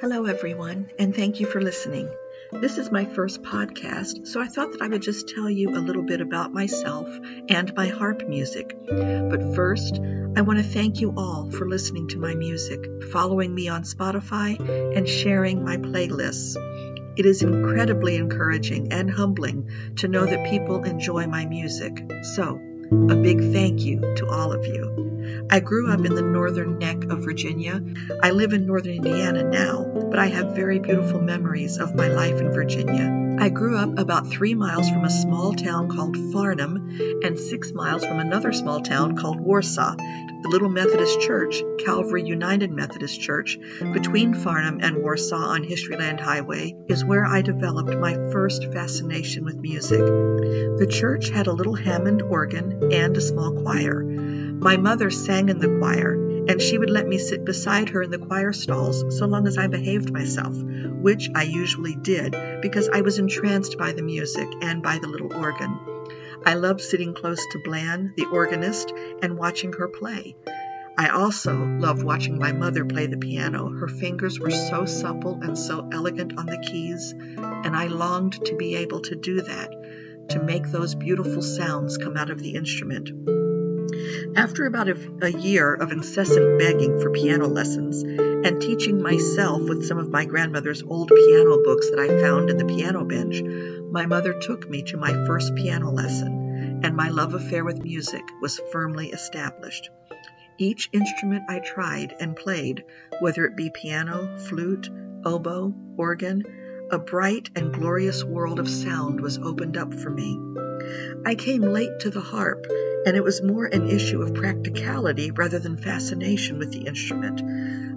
Hello, everyone, and thank you for listening. This is my first podcast, so I thought that I would just tell you a little bit about myself and my harp music. But first, I want to thank you all for listening to my music, following me on Spotify, and sharing my playlists. It is incredibly encouraging and humbling to know that people enjoy my music. So, a big thank you to all of you. I grew up in the northern neck of Virginia. I live in northern Indiana now, but I have very beautiful memories of my life in Virginia. I grew up about three miles from a small town called Farnham and six miles from another small town called Warsaw. The little Methodist church, Calvary United Methodist Church, between Farnham and Warsaw on Historyland Highway, is where I developed my first fascination with music. The church had a little Hammond organ and a small choir. My mother sang in the choir, and she would let me sit beside her in the choir stalls so long as I behaved myself, which I usually did because I was entranced by the music and by the little organ. I loved sitting close to Blan, the organist, and watching her play. I also loved watching my mother play the piano. Her fingers were so supple and so elegant on the keys, and I longed to be able to do that, to make those beautiful sounds come out of the instrument. After about a, a, year of incessant begging for piano lessons and teaching myself with some of my grandmother's old piano books that I found in the piano bench, my mother took me to my first piano lesson, and my love affair with music was firmly established. Each instrument I tried and played, whether it be piano, flute, oboe, organ, a bright and glorious world of sound was opened up for me. I came late to the harp, and it was more an issue of practicality rather than fascination with the instrument.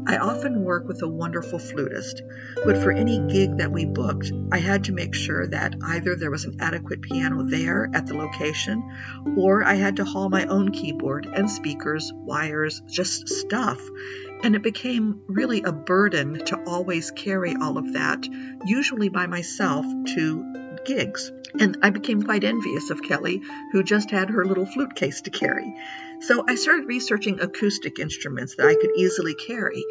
I often work with a wonderful flutist, but for any gig that we booked, I had to make sure that either there was an adequate piano there at the location, or I had to haul my own keyboard and speakers, wires, just stuff. And it became really a burden to always carry all of that, usually by myself, to gigs. And I became quite envious of Kelly, who just had her little flute case to carry. So I started researching acoustic instruments that I could easily carry.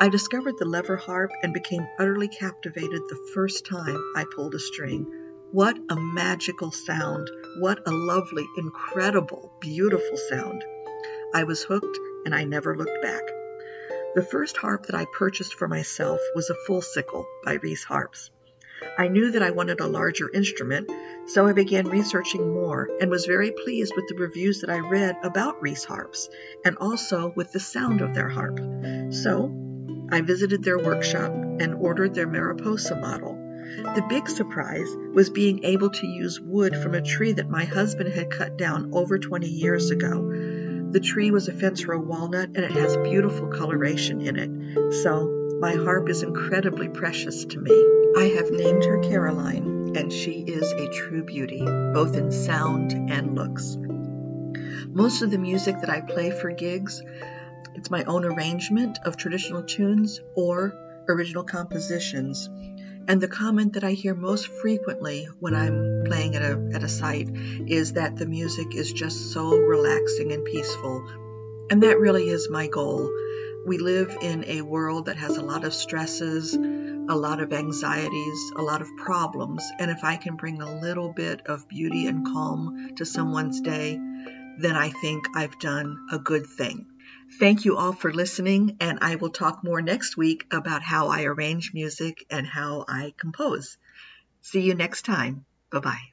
I discovered the lever harp and became utterly captivated the first time I pulled a string. What a magical sound! What a lovely, incredible, beautiful sound! I was hooked and I never looked back. The first harp that I purchased for myself was a Fullsicle by Rees Harps. I knew that I wanted a larger instrument, so I began researching more and was very pleased with the reviews that I read about Rees harps and also with the sound of their harp. So I visited their workshop and ordered their Mariposa model. The big surprise was being able to use wood from a tree that my husband had cut down over 20 years ago. The tree was a fence row walnut and it has beautiful coloration in it, so my harp is incredibly precious to me. I have named her Caroline, and she is a true beauty, both in sound and looks. Most of the music that I play for gigs, it's my own arrangement of traditional tunes or original compositions. And the comment that I hear most frequently when I'm playing at a, at a site is that the music is just so relaxing and peaceful. And that really is my goal. We live in a world that has a lot of stresses, a lot of anxieties, a lot of problems. And if I can bring a little bit of beauty and calm to someone's day, then I think I've done a good thing. Thank you all for listening, and I will talk more next week about how I arrange music and how I compose. See you next time. Bye bye.